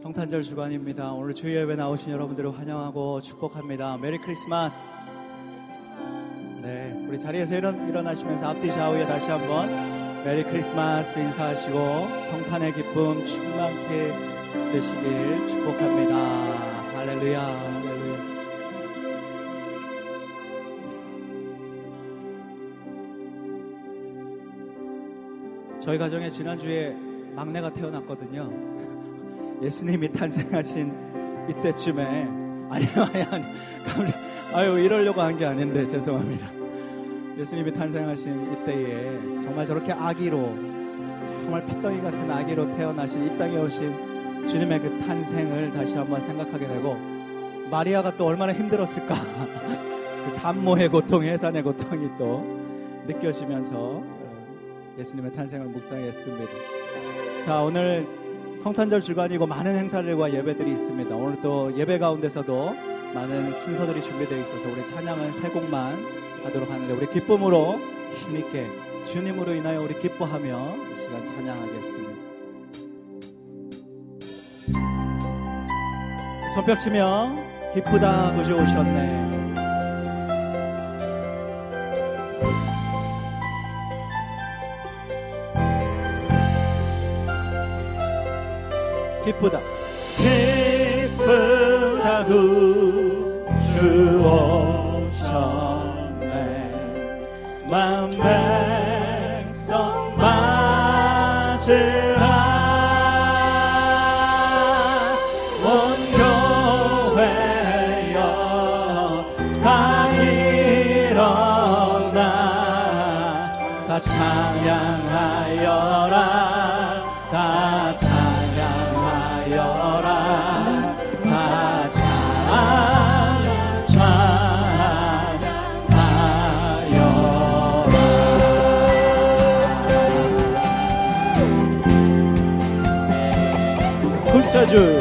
성탄절 주간입니다. 오늘 주일 예배 나오신 여러분들을 환영하고 축복합니다. Merry Christmas. 네, 우리 자리에서 일어, 일어 나시면서 앞뒤 좌우에 다시 한번 Merry Christmas 인사하시고 성탄의 기쁨 충만케 되시길 축복합니다. 할렐루야, 할렐루야. 저희 가정에 지난주에 막내가 태어났거든요. 예수님이 탄생하신 이때쯤에 아니요, 아니, 아니, 감사, 아유, 이러려고 한 게 아닌데 죄송합니다. 예수님이 탄생하신 이때에 정말 저렇게 아기로 정말 피덩이 같은 아기로 태어나신 이 땅에 오신 주님의 그 탄생을 다시 한번 생각하게 되고 마리아가 또 얼마나 힘들었을까 그 산모의 고통, 해산의 고통이 또 느껴지면서 예수님의 탄생을 묵상했습니다. 자, 오늘 성탄절 주간이고 많은 행사들과 예배들이 있습니다. 오늘 또 예배 가운데서도 많은 순서들이 준비되어 있어서 우리 찬양은 세 곡만 하도록 하는데 우리 기쁨으로 힘있게 주님으로 인하여 우리 기뻐하며 이 시간 찬양하겠습니다. 손뼉치며 기쁘다 구주 오셨네. 기쁘다. 기쁘다 구주 오셨네 만 백성 맞으라 온 교회여 다 일어나 다 찬양하여라. 다 찬양하여라 아주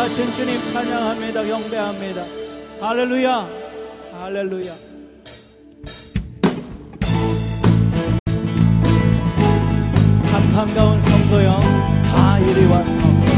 구속하신 주님 찬양합니다. 경배합니다. 할렐루야. 할렐루야. 한가운 성도여 다 이리 와서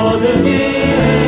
모든 일에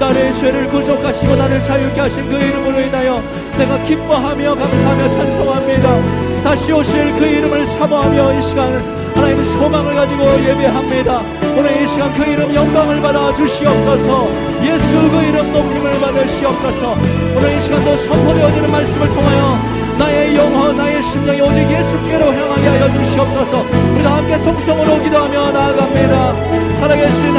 나의 죄를 구속하시고 나를 자유케 하신 그 이름으로 인하여 내가 기뻐하며 감사하며 찬송합니다. 다시 오실 그 이름을 사모하며 이 시간 하나님 소망을 가지고 예배합니다. 오늘 이 시간 그 이름 영광을 받아 주시옵소서. 예수 그 이름 높임을 받으시옵소서. 오늘 이 시간도 선포되어지는 말씀을 통하여 나의 영혼 나의 심령이 오직 예수께로 향하게 하여 주시옵소서. 우리 다 함께 통성으로 기도하며 나아갑니다. 살아계신